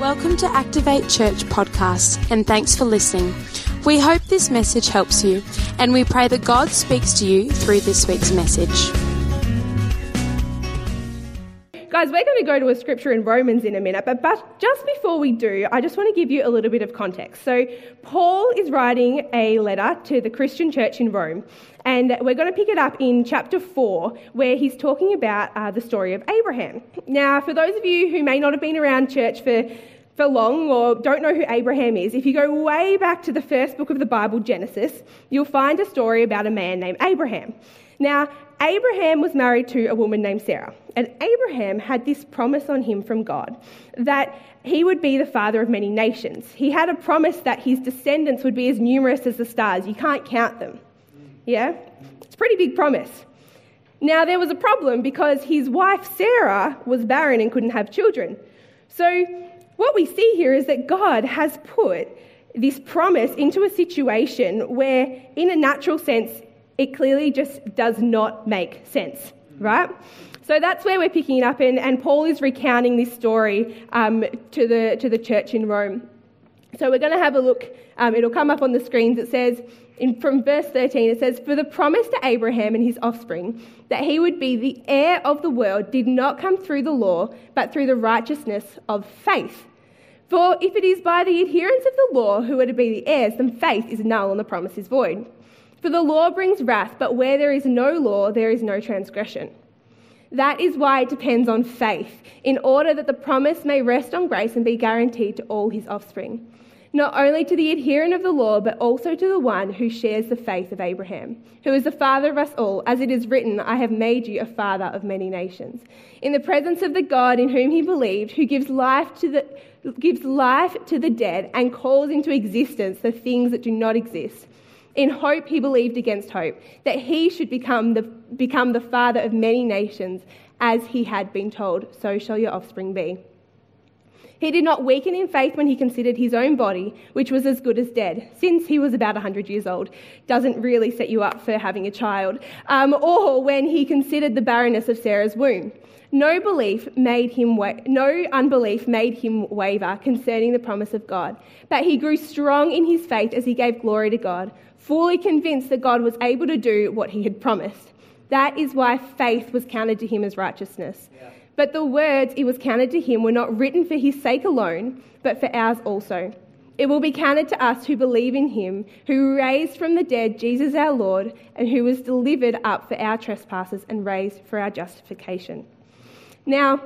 Welcome to Activate Church podcast, and thanks for listening. We hope this message helps you, and we pray that God speaks to you through this week's message. Guys, we're going to go to a scripture in Romans in a minute, but, but just before we do, I just want to give you a little bit of context. So, Paul is writing a letter to the Christian church in Rome, and we're going to pick it up in chapter 4, where he's talking about uh, the story of Abraham. Now, for those of you who may not have been around church for for long or don't know who Abraham is, if you go way back to the first book of the Bible, Genesis, you'll find a story about a man named Abraham. Now, Abraham was married to a woman named Sarah, and Abraham had this promise on him from God that he would be the father of many nations. He had a promise that his descendants would be as numerous as the stars. You can't count them. Yeah? It's a pretty big promise. Now, there was a problem because his wife Sarah was barren and couldn't have children. So, what we see here is that God has put this promise into a situation where, in a natural sense, it clearly just does not make sense, right? So that's where we're picking it up, and, and Paul is recounting this story um, to, the, to the church in Rome. So we're going to have a look. Um, it'll come up on the screens. It says, in, from verse 13, it says, For the promise to Abraham and his offspring that he would be the heir of the world did not come through the law, but through the righteousness of faith. For if it is by the adherents of the law who are to be the heirs, then faith is null and the promise is void. For the law brings wrath, but where there is no law, there is no transgression. That is why it depends on faith, in order that the promise may rest on grace and be guaranteed to all his offspring. Not only to the adherent of the law, but also to the one who shares the faith of Abraham, who is the father of us all, as it is written, I have made you a father of many nations. In the presence of the God in whom he believed, who gives life to the gives life to the dead and calls into existence the things that do not exist. In hope, he believed against hope that he should become the, become the father of many nations, as he had been told, so shall your offspring be. He did not weaken in faith when he considered his own body, which was as good as dead, since he was about 100 years old. Doesn't really set you up for having a child. Um, or when he considered the barrenness of Sarah's womb. No belief made him wa- no unbelief made him waver concerning the promise of God, but he grew strong in his faith as he gave glory to God, fully convinced that God was able to do what he had promised. That is why faith was counted to him as righteousness. Yeah. But the words it was counted to him were not written for his sake alone, but for ours also. It will be counted to us who believe in him, who raised from the dead Jesus our Lord, and who was delivered up for our trespasses and raised for our justification. Now,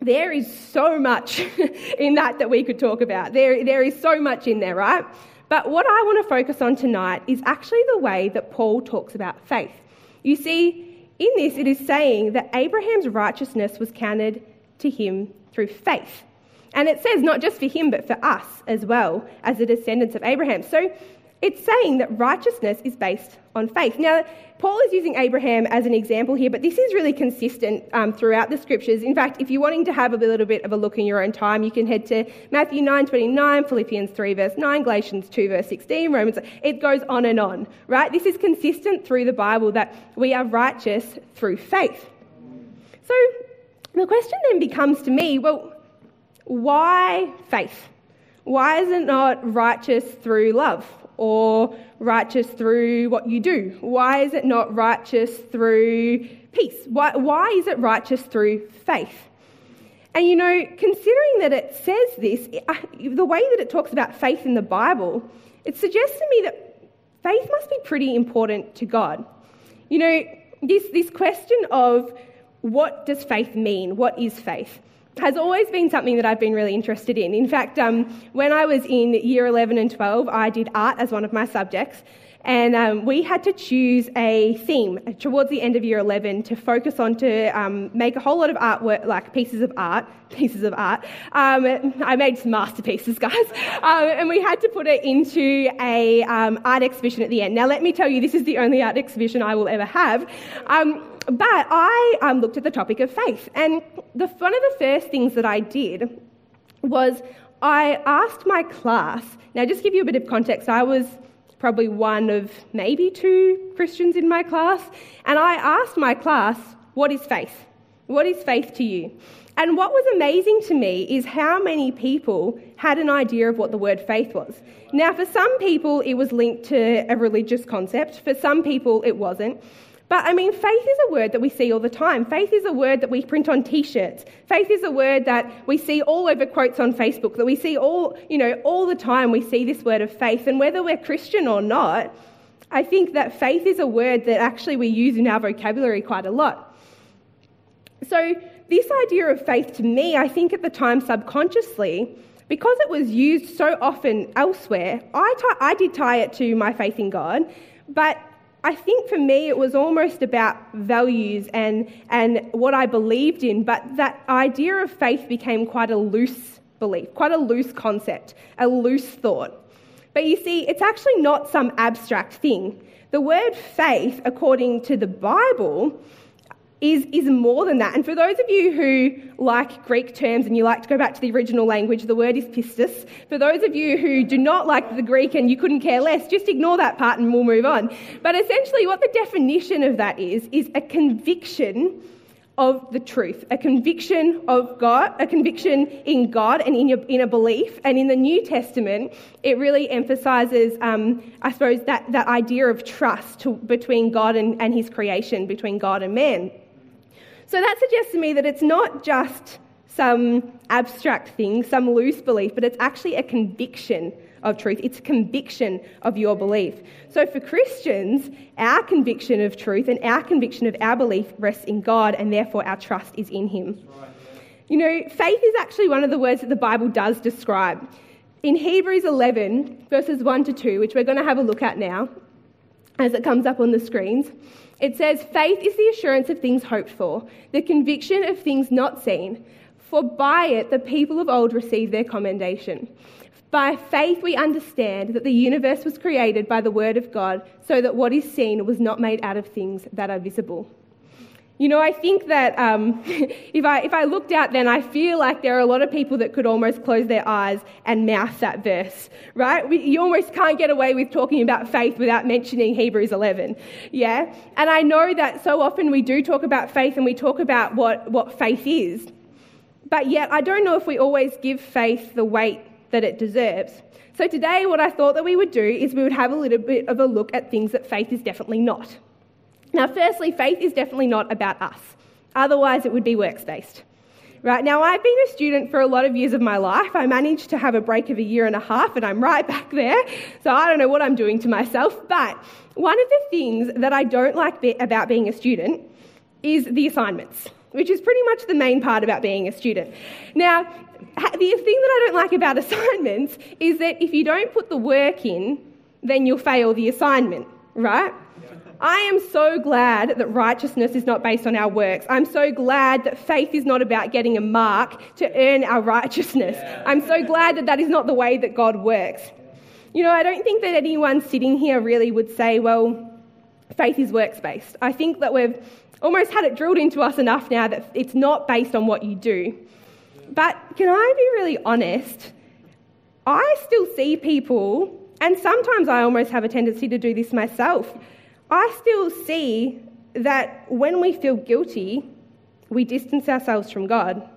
there is so much in that that we could talk about. There, there is so much in there, right? But what I want to focus on tonight is actually the way that Paul talks about faith. You see, in this, it is saying that Abraham's righteousness was counted to him through faith. And it says not just for him, but for us as well as the descendants of Abraham. So it's saying that righteousness is based on faith. Now, Paul is using Abraham as an example here, but this is really consistent um, throughout the scriptures. In fact, if you're wanting to have a little bit of a look in your own time, you can head to Matthew 9:29, Philippians 3 verse 9, Galatians 2 verse 16, Romans. It goes on and on, right? This is consistent through the Bible that we are righteous through faith. So the question then becomes to me, well, why faith? Why is it not righteous through love? Or righteous through what you do? Why is it not righteous through peace? Why, why is it righteous through faith? And you know, considering that it says this, the way that it talks about faith in the Bible, it suggests to me that faith must be pretty important to God. You know, this, this question of what does faith mean? What is faith? Has always been something that I've been really interested in. In fact, um, when I was in year 11 and 12, I did art as one of my subjects. And um, we had to choose a theme towards the end of year 11 to focus on to um, make a whole lot of artwork, like pieces of art, pieces of art. Um, I made some masterpieces, guys. Um, and we had to put it into a um, art exhibition at the end. Now, let me tell you, this is the only art exhibition I will ever have. But I um, looked at the topic of faith, and the, one of the first things that I did was I asked my class. Now, just give you a bit of context, I was probably one of maybe two Christians in my class, and I asked my class, What is faith? What is faith to you? And what was amazing to me is how many people had an idea of what the word faith was. Now, for some people, it was linked to a religious concept, for some people, it wasn't. But I mean, faith is a word that we see all the time. Faith is a word that we print on t-shirts. Faith is a word that we see all over quotes on Facebook, that we see all, you know, all the time we see this word of faith. And whether we're Christian or not, I think that faith is a word that actually we use in our vocabulary quite a lot. So this idea of faith to me, I think at the time subconsciously, because it was used so often elsewhere, I, t- I did tie it to my faith in God, but I think for me it was almost about values and, and what I believed in, but that idea of faith became quite a loose belief, quite a loose concept, a loose thought. But you see, it's actually not some abstract thing. The word faith, according to the Bible, is, is more than that. And for those of you who like Greek terms and you like to go back to the original language, the word is pistis. For those of you who do not like the Greek and you couldn't care less, just ignore that part and we'll move on. But essentially, what the definition of that is, is a conviction of the truth, a conviction of God, a conviction in God and in, your, in a belief. And in the New Testament, it really emphasizes, um, I suppose, that, that idea of trust to, between God and, and his creation, between God and man. So that suggests to me that it's not just some abstract thing, some loose belief, but it's actually a conviction of truth. It's a conviction of your belief. So for Christians, our conviction of truth and our conviction of our belief rests in God, and therefore our trust is in Him. You know, faith is actually one of the words that the Bible does describe. In Hebrews 11, verses 1 to 2, which we're going to have a look at now, as it comes up on the screens, it says, Faith is the assurance of things hoped for, the conviction of things not seen. For by it the people of old received their commendation. By faith we understand that the universe was created by the word of God, so that what is seen was not made out of things that are visible. You know, I think that um, if, I, if I looked out then, I feel like there are a lot of people that could almost close their eyes and mouth that verse, right? We, you almost can't get away with talking about faith without mentioning Hebrews 11, yeah? And I know that so often we do talk about faith and we talk about what, what faith is, but yet I don't know if we always give faith the weight that it deserves. So today, what I thought that we would do is we would have a little bit of a look at things that faith is definitely not. Now, firstly, faith is definitely not about us. Otherwise, it would be works based. Right now, I've been a student for a lot of years of my life. I managed to have a break of a year and a half, and I'm right back there. So I don't know what I'm doing to myself. But one of the things that I don't like be- about being a student is the assignments, which is pretty much the main part about being a student. Now, the thing that I don't like about assignments is that if you don't put the work in, then you'll fail the assignment, right? I am so glad that righteousness is not based on our works. I'm so glad that faith is not about getting a mark to earn our righteousness. I'm so glad that that is not the way that God works. You know, I don't think that anyone sitting here really would say, well, faith is works based. I think that we've almost had it drilled into us enough now that it's not based on what you do. But can I be really honest? I still see people, and sometimes I almost have a tendency to do this myself I still see that when we feel guilty, we distance ourselves from God.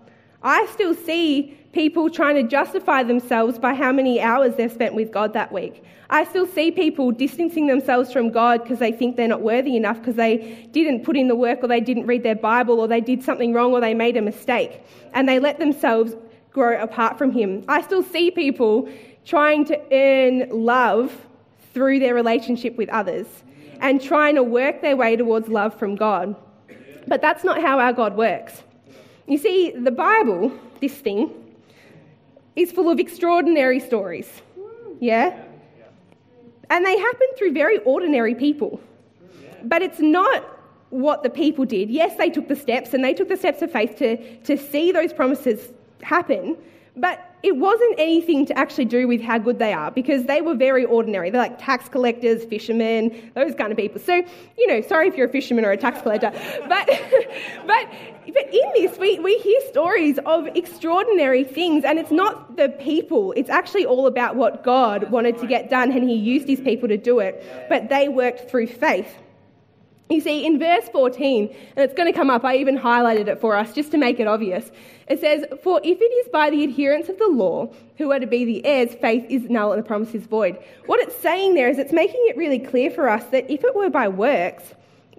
I still see people trying to justify themselves by how many hours they've spent with God that week. I still see people distancing themselves from God because they think they're not worthy enough because they didn't put in the work or they didn't read their Bible or they did something wrong or they made a mistake and they let themselves grow apart from Him. I still see people trying to earn love through their relationship with others and trying to work their way towards love from God. But that's not how our God works. You see, the Bible, this thing, is full of extraordinary stories. Yeah? And they happen through very ordinary people. But it's not what the people did. Yes, they took the steps and they took the steps of faith to, to see those promises happen. But it wasn't anything to actually do with how good they are because they were very ordinary. They're like tax collectors, fishermen, those kind of people. So, you know, sorry if you're a fisherman or a tax collector. But, but, but in this, we, we hear stories of extraordinary things, and it's not the people. It's actually all about what God wanted to get done, and He used His people to do it. But they worked through faith. You see, in verse 14, and it's going to come up, I even highlighted it for us just to make it obvious. It says, For if it is by the adherents of the law who are to be the heirs, faith is null and the promise is void. What it's saying there is it's making it really clear for us that if it were by works,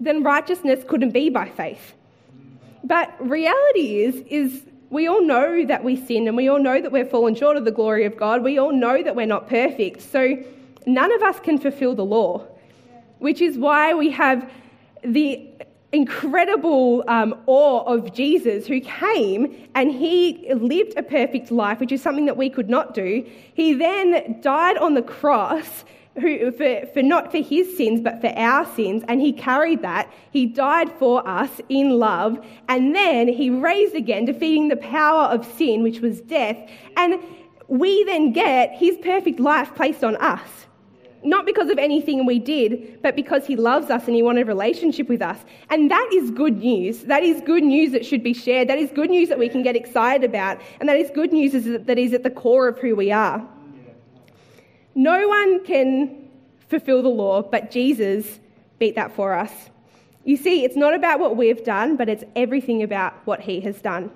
then righteousness couldn't be by faith. But reality is, is we all know that we sin and we all know that we've fallen short of the glory of God. We all know that we're not perfect. So none of us can fulfill the law, which is why we have the incredible um, awe of Jesus who came and he lived a perfect life, which is something that we could not do. He then died on the cross. Who, for, for not for his sins, but for our sins, and he carried that. He died for us in love, and then he raised again, defeating the power of sin, which was death. And we then get his perfect life placed on us not because of anything we did, but because He loves us and He wanted a relationship with us. And that is good news. That is good news that should be shared. That is good news that we can get excited about. And that is good news that is at the core of who we are. No one can fulfill the law, but Jesus beat that for us. You see, it's not about what we've done, but it's everything about what He has done.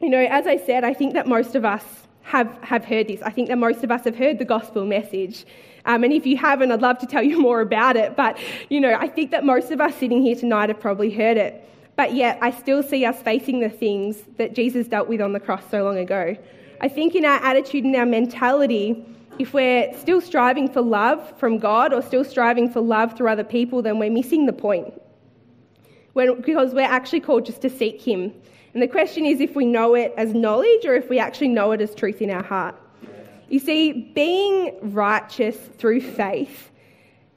You know, as I said, I think that most of us have, have heard this. I think that most of us have heard the gospel message. Um, and if you haven't, I'd love to tell you more about it. But, you know, I think that most of us sitting here tonight have probably heard it. But yet, I still see us facing the things that Jesus dealt with on the cross so long ago. I think in our attitude and our mentality, if we're still striving for love from God or still striving for love through other people, then we're missing the point. When, because we're actually called just to seek Him and the question is if we know it as knowledge or if we actually know it as truth in our heart. You see, being righteous through faith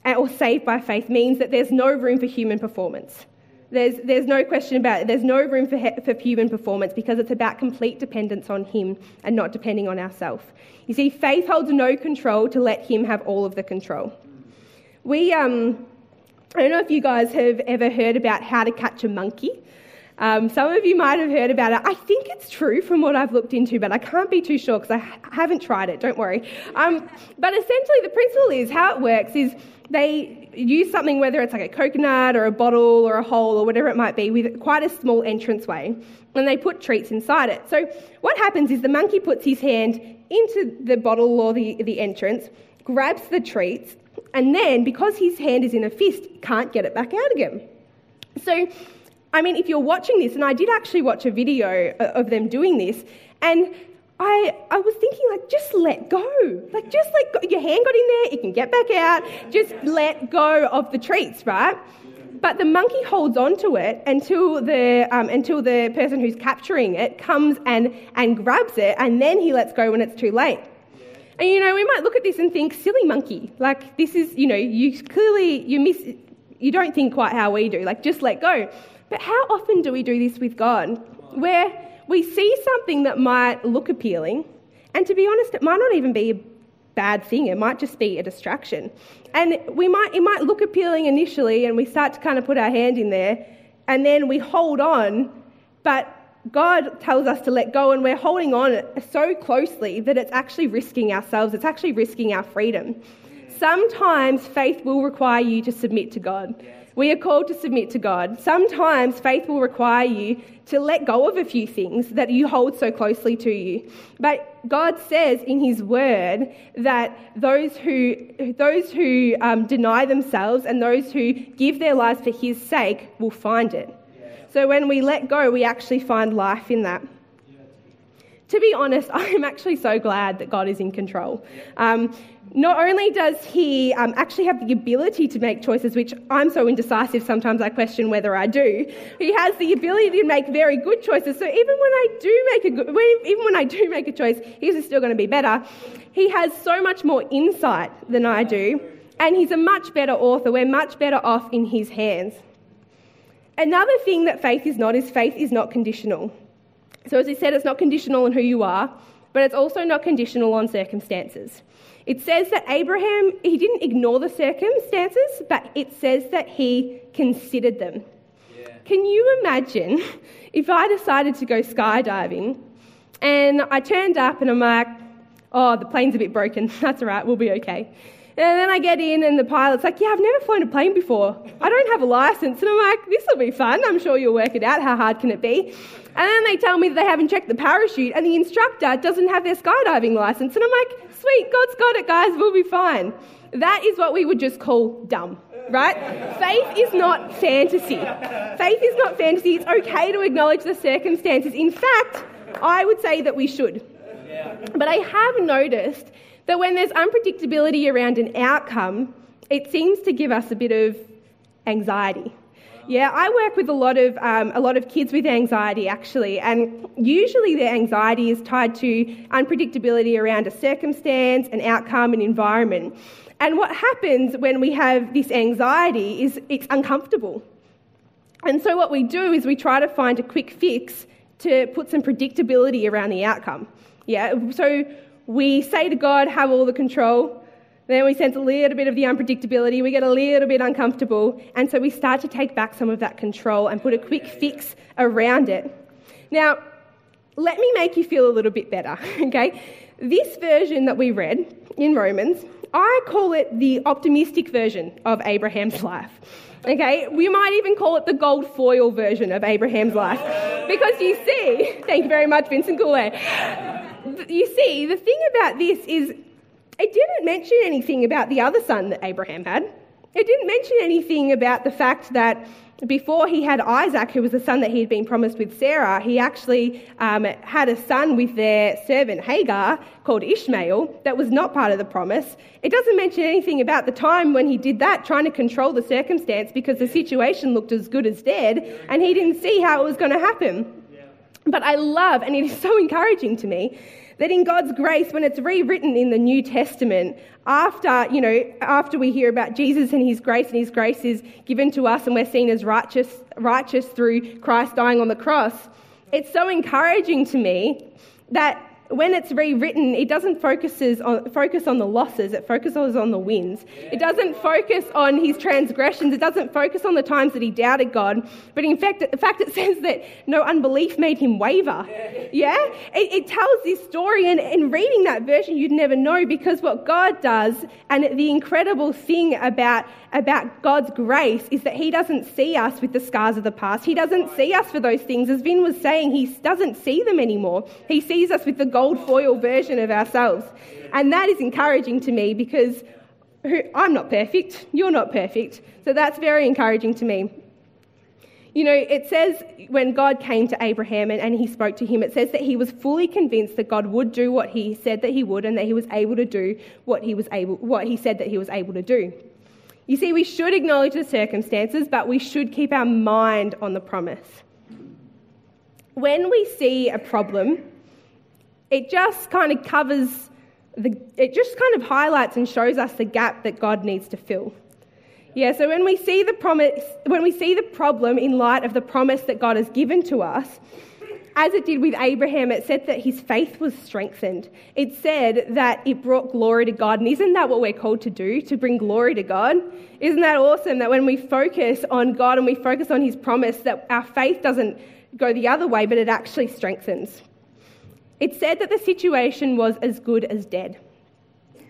or saved by faith means that there's no room for human performance. There's, there's no question about it. There's no room for, for human performance because it's about complete dependence on Him and not depending on ourselves. You see, faith holds no control to let Him have all of the control. We, um, I don't know if you guys have ever heard about how to catch a monkey. Um, some of you might have heard about it. I think it's true from what I've looked into, but I can't be too sure because I ha- haven't tried it, don't worry. Um, but essentially, the principle is how it works is they use something, whether it's like a coconut or a bottle or a hole or whatever it might be, with quite a small entranceway, and they put treats inside it. So, what happens is the monkey puts his hand into the bottle or the, the entrance, grabs the treats, and then because his hand is in a fist, can't get it back out again. So, I mean, if you're watching this, and I did actually watch a video of them doing this, and I, I was thinking, like, just let go. Like, just like your hand got in there, it can get back out. Just let go of the treats, right? But the monkey holds on to it until the, um, until the person who's capturing it comes and, and grabs it, and then he lets go when it's too late. And you know, we might look at this and think, silly monkey. Like, this is, you know, you clearly, you miss, you don't think quite how we do. Like, just let go. But how often do we do this with God? Where we see something that might look appealing, and to be honest, it might not even be a bad thing, it might just be a distraction. And we might, it might look appealing initially, and we start to kind of put our hand in there, and then we hold on, but God tells us to let go, and we're holding on so closely that it's actually risking ourselves, it's actually risking our freedom. Sometimes faith will require you to submit to God. We are called to submit to God. Sometimes faith will require you to let go of a few things that you hold so closely to you. But God says in His Word that those who, those who um, deny themselves and those who give their lives for His sake will find it. So when we let go, we actually find life in that to be honest, I'm actually so glad that God is in control. Um, not only does he um, actually have the ability to make choices, which I'm so indecisive sometimes I question whether I do, he has the ability to make very good choices. So even when I do make a good, even when I do make a choice, his still going to be better. He has so much more insight than I do, and he's a much better author. We're much better off in his hands. Another thing that faith is not is faith is not conditional. So, as he said, it's not conditional on who you are, but it's also not conditional on circumstances. It says that Abraham, he didn't ignore the circumstances, but it says that he considered them. Yeah. Can you imagine if I decided to go skydiving and I turned up and I'm like, oh, the plane's a bit broken. That's all right, we'll be okay. And then I get in, and the pilot's like, Yeah, I've never flown a plane before. I don't have a license. And I'm like, This will be fun. I'm sure you'll work it out. How hard can it be? And then they tell me that they haven't checked the parachute, and the instructor doesn't have their skydiving license. And I'm like, Sweet, God's got it, guys. We'll be fine. That is what we would just call dumb, right? Faith is not fantasy. Faith is not fantasy. It's okay to acknowledge the circumstances. In fact, I would say that we should. But I have noticed that when there's unpredictability around an outcome, it seems to give us a bit of anxiety. Yeah, I work with a lot of um, a lot of kids with anxiety actually, and usually their anxiety is tied to unpredictability around a circumstance, an outcome, an environment. And what happens when we have this anxiety is it's uncomfortable. And so what we do is we try to find a quick fix to put some predictability around the outcome. Yeah, so we say to God, have all the control. Then we sense a little bit of the unpredictability. We get a little bit uncomfortable. And so we start to take back some of that control and put a quick fix around it. Now, let me make you feel a little bit better, okay? This version that we read in Romans I call it the optimistic version of Abraham's life. Okay, we might even call it the gold foil version of Abraham's life. Because you see, thank you very much, Vincent Goulet. You see, the thing about this is it didn't mention anything about the other son that Abraham had. It didn't mention anything about the fact that before he had Isaac, who was the son that he had been promised with Sarah, he actually um, had a son with their servant Hagar called Ishmael that was not part of the promise. It doesn't mention anything about the time when he did that, trying to control the circumstance because the situation looked as good as dead and he didn't see how it was going to happen. But I love, and it is so encouraging to me, that in God's grace, when it's rewritten in the New Testament, after, you know, after we hear about Jesus and his grace, and his grace is given to us and we're seen as righteous, righteous through Christ dying on the cross, it's so encouraging to me that when it's rewritten, it doesn't focuses on, focus on the losses, it focuses on the wins. It doesn't focus on his transgressions, it doesn't focus on the times that he doubted God, but in fact, the fact it says that no unbelief made him waver. Yeah? It, it tells this story, and in reading that version, you'd never know because what God does, and the incredible thing about, about God's grace is that he doesn't see us with the scars of the past. He doesn't see us for those things. As Vin was saying, he doesn't see them anymore. He sees us with the gold foil version of ourselves. And that is encouraging to me because I'm not perfect, you're not perfect. So that's very encouraging to me. You know, it says when God came to Abraham and, and, he spoke to him, it says that he was fully convinced that God would do what he said that he would and that he was able to do what he was able what he said that he was able to do. You see, we should acknowledge the circumstances, but we should keep our mind on the promise. When we see a problem, it just kind of covers the, it just kind of highlights and shows us the gap that God needs to fill. Yeah, so when we see the promise, when we see the problem in light of the promise that God has given to us, as it did with Abraham, it said that his faith was strengthened. It said that it brought glory to God. And isn't that what we're called to do? To bring glory to God? Isn't that awesome that when we focus on God and we focus on his promise, that our faith doesn't go the other way, but it actually strengthens? It said that the situation was as good as dead.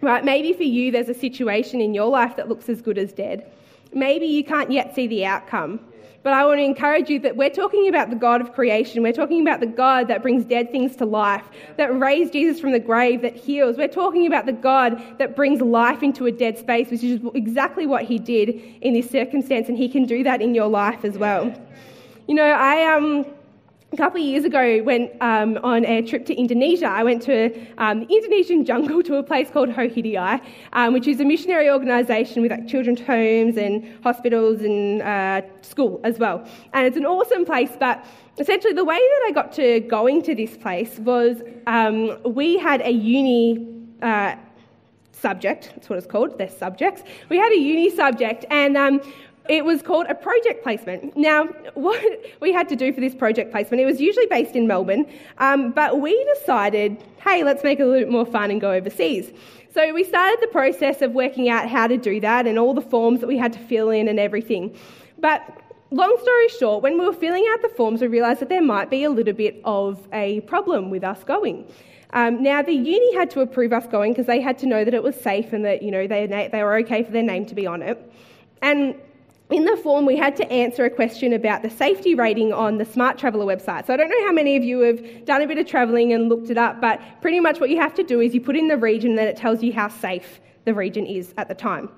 Right? Maybe for you, there's a situation in your life that looks as good as dead. Maybe you can't yet see the outcome. But I want to encourage you that we're talking about the God of creation. We're talking about the God that brings dead things to life, that raised Jesus from the grave, that heals. We're talking about the God that brings life into a dead space, which is exactly what he did in this circumstance, and he can do that in your life as well. You know, I um a couple of years ago, went um, on a trip to Indonesia. I went to um, the Indonesian jungle to a place called Hohidiai, um, which is a missionary organisation with like, children's homes and hospitals and uh, school as well. And it's an awesome place, but essentially the way that I got to going to this place was um, we had a uni. Uh, subject, that's what it's called, they're subjects. We had a uni subject, and um, it was called a project placement. Now, what we had to do for this project placement, it was usually based in Melbourne, um, but we decided, hey, let's make it a little bit more fun and go overseas. So we started the process of working out how to do that and all the forms that we had to fill in and everything. But long story short, when we were filling out the forms, we realised that there might be a little bit of a problem with us going. Um, now, the uni had to approve us going because they had to know that it was safe and that, you know, they, they were okay for their name to be on it. And in the form, we had to answer a question about the safety rating on the Smartraveller website. So I don't know how many of you have done a bit of travelling and looked it up, but pretty much what you have to do is you put in the region and then it tells you how safe the region is at the time.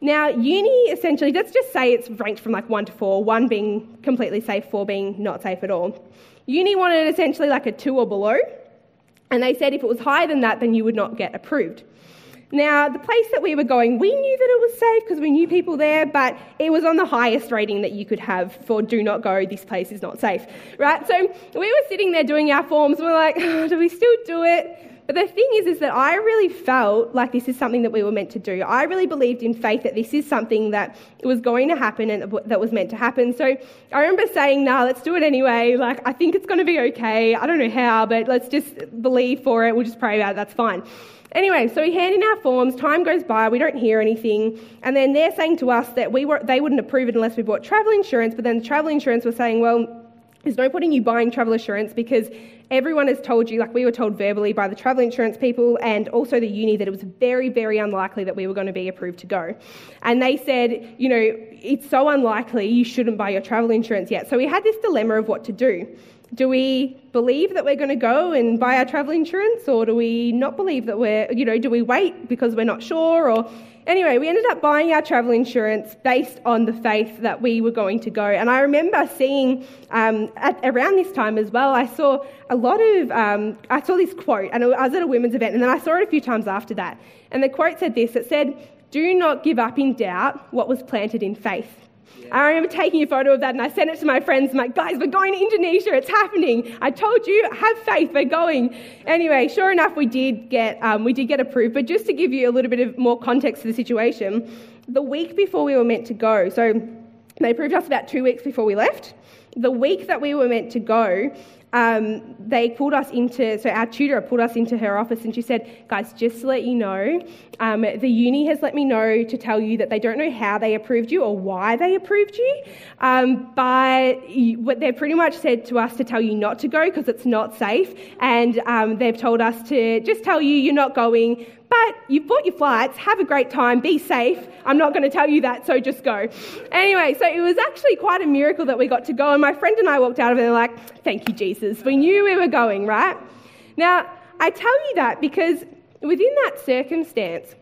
Now, uni essentially, let's just say it's ranked from like one to four, one being completely safe, four being not safe at all. Uni wanted essentially like a two or below, and they said if it was higher than that, then you would not get approved. Now, the place that we were going, we knew that it was safe because we knew people there, but it was on the highest rating that you could have for do not go, this place is not safe, right? So we were sitting there doing our forms, and we're like, oh, do we still do it? But the thing is, is that I really felt like this is something that we were meant to do. I really believed in faith that this is something that was going to happen and that was meant to happen. So I remember saying, nah, let's do it anyway. Like, I think it's going to be okay. I don't know how, but let's just believe for it. We'll just pray about it. That's fine. Anyway, so we hand in our forms, time goes by, we don't hear anything, and then they're saying to us that we were, they wouldn't approve it unless we bought travel insurance, but then the travel insurance was saying, well, there's no point in you buying travel insurance because everyone has told you, like we were told verbally by the travel insurance people and also the uni, that it was very, very unlikely that we were going to be approved to go. And they said, you know, it's so unlikely you shouldn't buy your travel insurance yet. So we had this dilemma of what to do. Do we believe that we're going to go and buy our travel insurance, or do we not believe that we're, you know, do we wait because we're not sure? Or anyway, we ended up buying our travel insurance based on the faith that we were going to go. And I remember seeing um, at, around this time as well, I saw a lot of, um, I saw this quote, and I was at a women's event, and then I saw it a few times after that. And the quote said this it said, Do not give up in doubt what was planted in faith. I remember taking a photo of that and I sent it to my friends. I'm like, guys, we're going to Indonesia. It's happening. I told you, have faith. We're going. Anyway, sure enough, we did get um, we did get approved. But just to give you a little bit of more context to the situation, the week before we were meant to go, so they approved us about two weeks before we left. The week that we were meant to go, um, they pulled us into, so our tutor pulled us into her office and she said, Guys, just to let you know, um, the uni has let me know to tell you that they don't know how they approved you or why they approved you, um, but what they've pretty much said to us to tell you not to go because it's not safe, and um, they've told us to just tell you you're not going, but you've bought your flights, have a great time, be safe. I'm not going to tell you that, so just go. Anyway, so it was actually quite a miracle that we got to go, and my friend and I walked out of and like, thank you, Jesus. We knew we were going, right? Now, I tell you that because within that circumstance,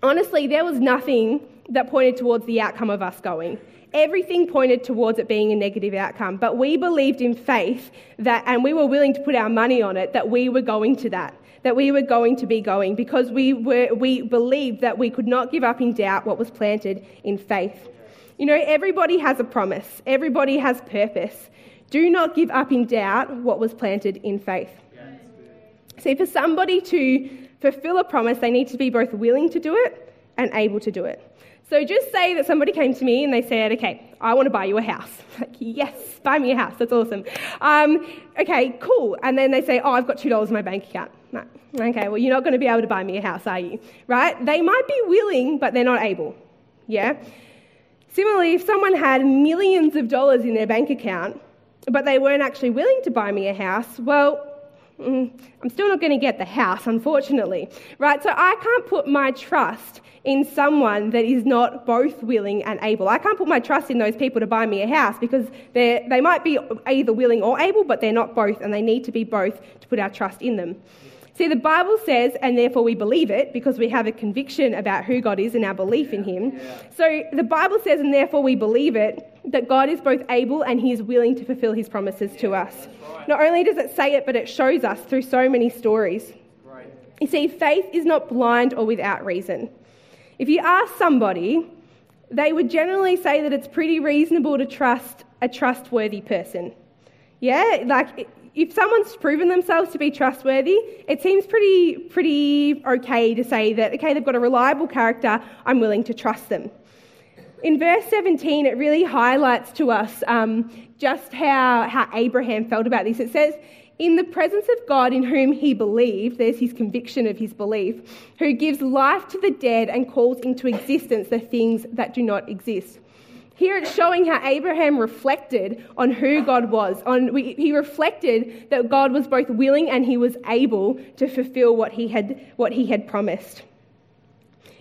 honestly, there was nothing that pointed towards the outcome of us going everything pointed towards it being a negative outcome. But we believed in faith that, and we were willing to put our money on it, that we were going to that that we were going to be going because we, were, we believed that we could not give up in doubt what was planted in faith. You know, everybody has a promise, everybody has purpose. Do not give up in doubt what was planted in faith. See, for somebody to fulfill a promise, they need to be both willing to do it and able to do it. So just say that somebody came to me and they said, okay, I want to buy you a house. Like, yes, buy me a house. That's awesome. Um, okay, cool. And then they say, oh, I've got $2 in my bank account. No. Okay, well, you're not going to be able to buy me a house, are you? Right? They might be willing, but they're not able. Yeah? Similarly, if someone had millions of dollars in their bank account, but they weren't actually willing to buy me a house, well, Mm, I'm still not going to get the house, unfortunately. Right? So I can't put my trust in someone that is not both willing and able. I can't put my trust in those people to buy me a house because they might be either willing or able, but they're not both, and they need to be both to put our trust in them. See, the Bible says, and therefore we believe it because we have a conviction about who God is and our belief in Him. Yeah. So the Bible says, and therefore we believe it, that God is both able and He is willing to fulfill His promises yeah, to us. Right. Not only does it say it, but it shows us through so many stories. Right. You see, faith is not blind or without reason. If you ask somebody, they would generally say that it's pretty reasonable to trust a trustworthy person. Yeah, like if someone's proven themselves to be trustworthy, it seems pretty, pretty okay to say that, okay, they've got a reliable character, I'm willing to trust them. In verse 17, it really highlights to us um, just how, how Abraham felt about this. It says, in the presence of God in whom he believed, there's his conviction of his belief, who gives life to the dead and calls into existence the things that do not exist. Here it's showing how Abraham reflected on who God was. On, he reflected that God was both willing and he was able to fulfill what he had, what he had promised.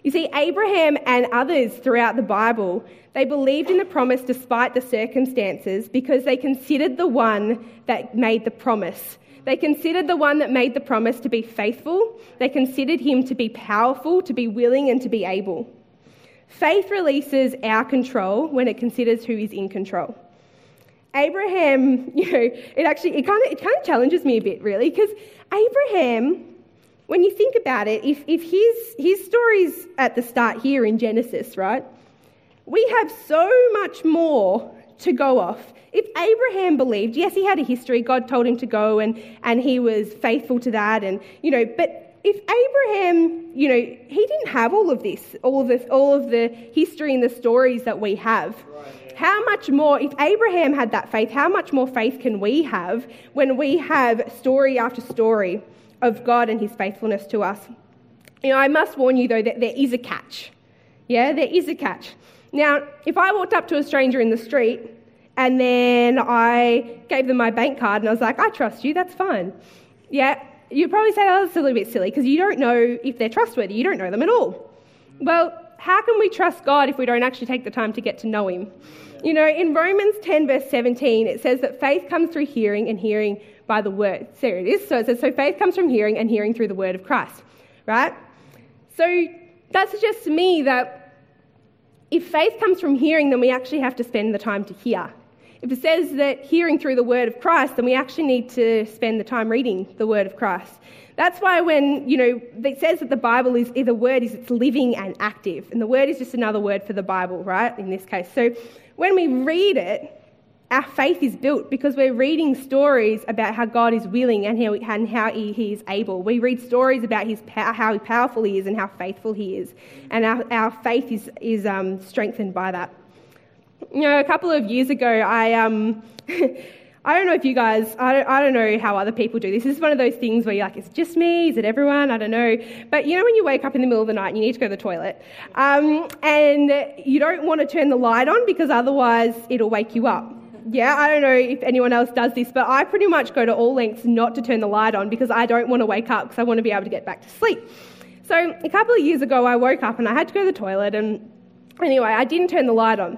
You see, Abraham and others throughout the Bible, they believed in the promise despite the circumstances because they considered the one that made the promise. They considered the one that made the promise to be faithful. They considered him to be powerful, to be willing, and to be able. Faith releases our control when it considers who is in control. Abraham, you know, it actually it kind of it kind of challenges me a bit, really, because Abraham, when you think about it, if if his his story's at the start here in Genesis, right? We have so much more to go off. If Abraham believed, yes, he had a history, God told him to go and, and he was faithful to that, and you know, but if Abraham, you know, he didn't have all of this, all of this, all of the history and the stories that we have. How much more, if Abraham had that faith, how much more faith can we have when we have story after story of God and his faithfulness to us? You know, I must warn you though that there is a catch. Yeah, there is a catch. Now, if I walked up to a stranger in the street and then I gave them my bank card and I was like, I trust you, that's fine. Yeah, you'd probably say, oh, that's a little bit silly because you don't know if they're trustworthy. You don't know them at all. Well, how can we trust God if we don't actually take the time to get to know Him? You know, in Romans 10, verse 17, it says that faith comes through hearing and hearing by the word. So it is. So it says, so faith comes from hearing and hearing through the word of Christ, right? So that suggests to me that if faith comes from hearing, then we actually have to spend the time to hear. If it says that hearing through the word of Christ, then we actually need to spend the time reading the word of Christ. That's why when, you know, it says that the Bible is, the word is it's living and active. And the word is just another word for the Bible, right, in this case. So when we read it, our faith is built because we're reading stories about how God is willing and how, and how he, he, is able. We read stories about his, how powerful he is and how faithful he is. And our, our faith is, is um, strengthened by that. You know, a couple of years ago, I um, I don't know if you guys, I don't, I don't know how other people do this. This is one of those things where you're like, it's just me, is it everyone? I don't know. But you know, when you wake up in the middle of the night and you need to go to the toilet, um, and you don't want to turn the light on because otherwise it'll wake you up. Yeah, I don't know if anyone else does this, but I pretty much go to all lengths not to turn the light on because I don't want to wake up because I want to be able to get back to sleep. So a couple of years ago, I woke up and I had to go to the toilet, and anyway, I didn't turn the light on.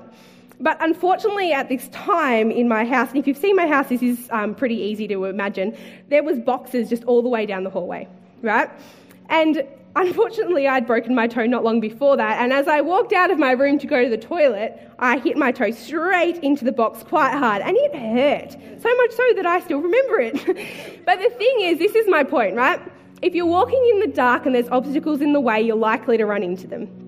But unfortunately, at this time in my house, and if you've seen my house, this is um, pretty easy to imagine, there was boxes just all the way down the hallway, right? And unfortunately, I'd broken my toe not long before that, and as I walked out of my room to go to the toilet, I hit my toe straight into the box quite hard, and it hurt. So much so that I still remember it. but the thing is, this is my point, right? If you're walking in the dark and there's obstacles in the way, you're likely to run into them.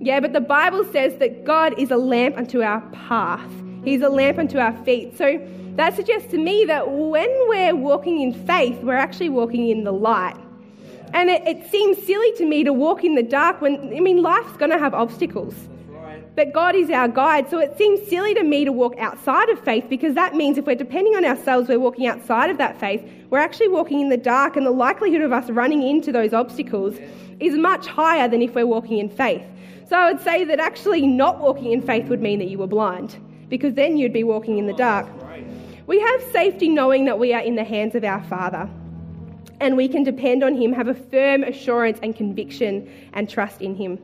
Yeah, but the Bible says that God is a lamp unto our path, He's a lamp unto our feet. So that suggests to me that when we're walking in faith, we're actually walking in the light. And it, it seems silly to me to walk in the dark when, I mean, life's going to have obstacles. But God is our guide. So it seems silly to me to walk outside of faith because that means if we're depending on ourselves, we're walking outside of that faith. We're actually walking in the dark, and the likelihood of us running into those obstacles is much higher than if we're walking in faith. So I would say that actually not walking in faith would mean that you were blind, because then you'd be walking in the dark. We have safety knowing that we are in the hands of our Father, and we can depend on Him, have a firm assurance and conviction and trust in Him.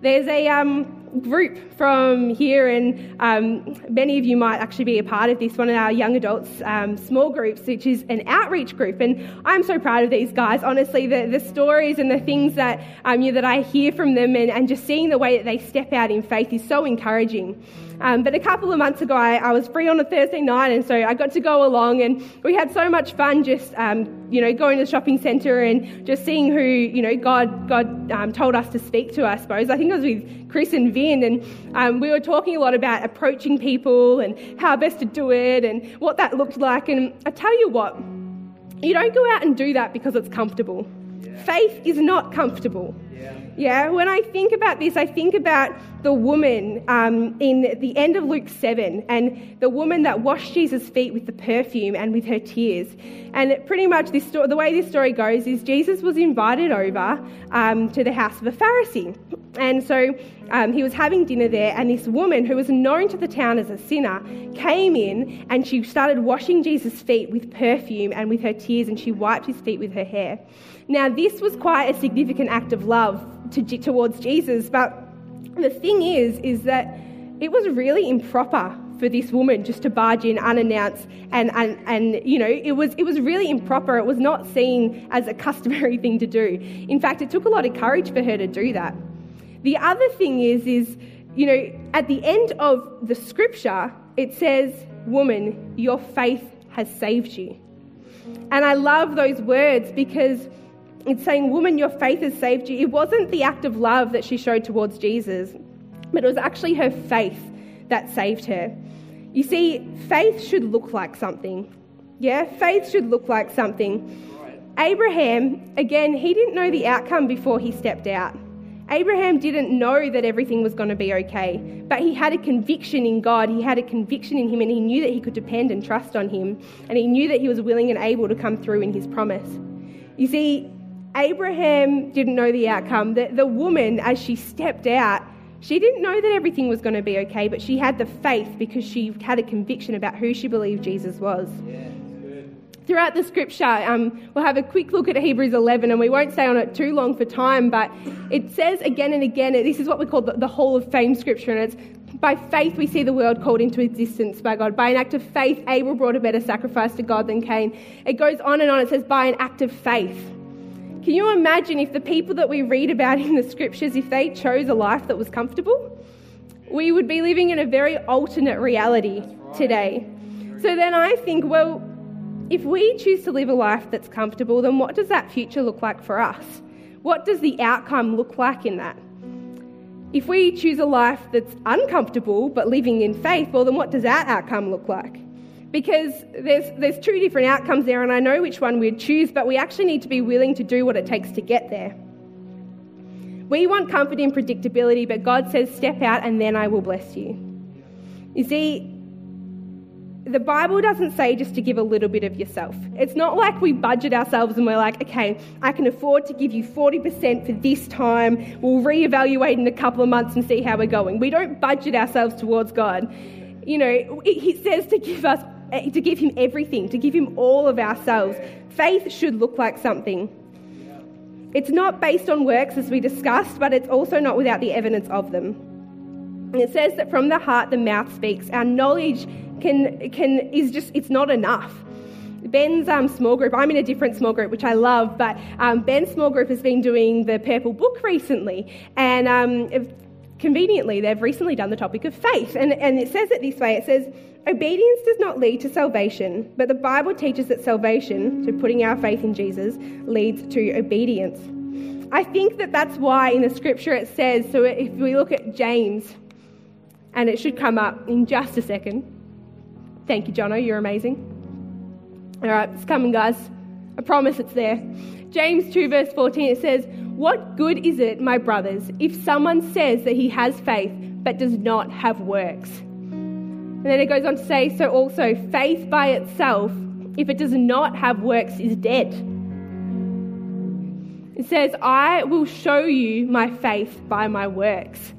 There's a um, group from here, and um, many of you might actually be a part of this, one of our young adults um, small groups, which is an outreach group. And I'm so proud of these guys. Honestly, the, the stories and the things that, um, you that I hear from them and, and just seeing the way that they step out in faith is so encouraging. Um, but a couple of months ago, I, I, was free on a Thursday night, and so I got to go along, and we had so much fun just, um, you know, going to the shopping centre and just seeing who, you know, God, God um, told us to speak to. I suppose I think it was with Chris and Vin, and um, we were talking a lot about approaching people and how best to do it and what that looked like. And I tell you what, you don't go out and do that because it's comfortable. Yeah. Faith is not comfortable. Yeah. yeah. when I think about this, I think about the woman um, in the end of Luke 7 and the woman that washed Jesus' feet with the perfume and with her tears. And pretty much this story, the way this story goes is Jesus was invited over um, to the house of a Pharisee. And so um, he was having dinner there, and this woman who was known to the town as a sinner came in and she started washing Jesus' feet with perfume and with her tears, and she wiped his feet with her hair. Now, this was quite a significant act of love to, towards Jesus, but the thing is, is that it was really improper for this woman just to barge in unannounced and, and, and you know it was it was really improper. It was not seen as a customary thing to do. In fact it took a lot of courage for her to do that the other thing is, is, you know, at the end of the scripture, it says, Woman, your faith has saved you. And I love those words because it's saying, Woman, your faith has saved you. It wasn't the act of love that she showed towards Jesus, but it was actually her faith that saved her. You see, faith should look like something. Yeah, faith should look like something. Abraham, again, he didn't know the outcome before he stepped out. Abraham didn't know that everything was going to be okay, but he had a conviction in God. He had a conviction in him, and he knew that he could depend and trust on him, and he knew that he was willing and able to come through in his promise. You see, Abraham didn't know the outcome. The, the woman, as she stepped out, she didn't know that everything was going to be okay, but she had the faith because she had a conviction about who she believed Jesus was. Yeah throughout the scripture, um, we'll have a quick look at Hebrews 11 and we won't stay on it too long for time, but it says again and again, this is what we call the, the Hall of Fame scripture, and it's by faith we see the world called into existence by God. By an act of faith, Abel brought a better sacrifice to God than Cain. It goes on and on. It says, by an act of faith. Can you imagine if the people that we read about in the scriptures, if they chose a life that was comfortable? We would be living in a very alternate reality today. So then I think, well, if we choose to live a life that's comfortable, then what does that future look like for us? What does the outcome look like in that? If we choose a life that's uncomfortable but living in faith, well, then what does that outcome look like? Because there's, there's two different outcomes there, and I know which one we'd choose, but we actually need to be willing to do what it takes to get there. We want comfort in predictability, but God says, Step out and then I will bless you. You see, the Bible doesn't say just to give a little bit of yourself. It's not like we budget ourselves and we're like, okay, I can afford to give you 40% for this time. We'll reevaluate in a couple of months and see how we're going. We don't budget ourselves towards God. You know, He says to give us, to give Him everything, to give Him all of ourselves. Faith should look like something. It's not based on works, as we discussed, but it's also not without the evidence of them. And it says that from the heart the mouth speaks. Our knowledge can, can is just, it's not enough. Ben's um, small group, I'm in a different small group, which I love, but um, Ben's small group has been doing the Purple Book recently. And um, conveniently, they've recently done the topic of faith. And, and it says it this way it says, Obedience does not lead to salvation, but the Bible teaches that salvation, to putting our faith in Jesus, leads to obedience. I think that that's why in the scripture it says, so if we look at James, and it should come up in just a second. Thank you, Jono. You're amazing. All right, it's coming, guys. I promise it's there. James 2, verse 14, it says, What good is it, my brothers, if someone says that he has faith but does not have works? And then it goes on to say, So also, faith by itself, if it does not have works, is dead. It says, I will show you my faith by my works.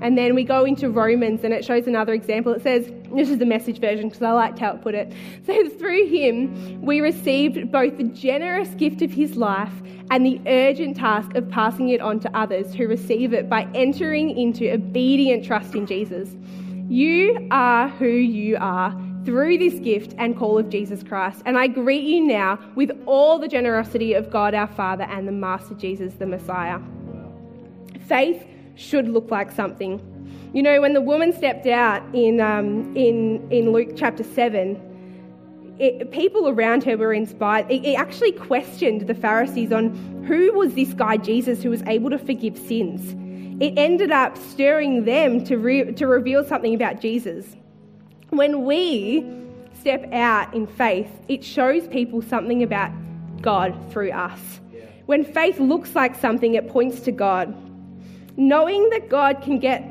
And then we go into Romans and it shows another example. It says, this is the message version because I liked how it put it. says, through him we received both the generous gift of his life and the urgent task of passing it on to others who receive it by entering into obedient trust in Jesus. You are who you are through this gift and call of Jesus Christ. And I greet you now with all the generosity of God our Father and the Master Jesus, the Messiah. Faith should look like something. You know, when the woman stepped out in, um, in, in Luke chapter 7, it, people around her were inspired. It, it, actually questioned the Pharisees on who was this guy Jesus who was able to forgive sins. It ended up stirring them to, re, to reveal something about Jesus. When we step out in faith, it shows people something about God through us. When faith looks like something, it points to God knowing that God can get,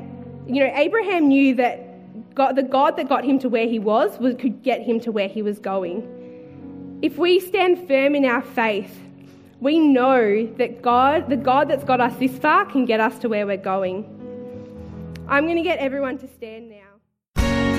you know, Abraham knew that God, the God that got him to where he was, was could get him to where he was going. If we stand firm in our faith, We know that God, the God that's got us this far, can get us to where we're going. I'm going to get everyone to stand now.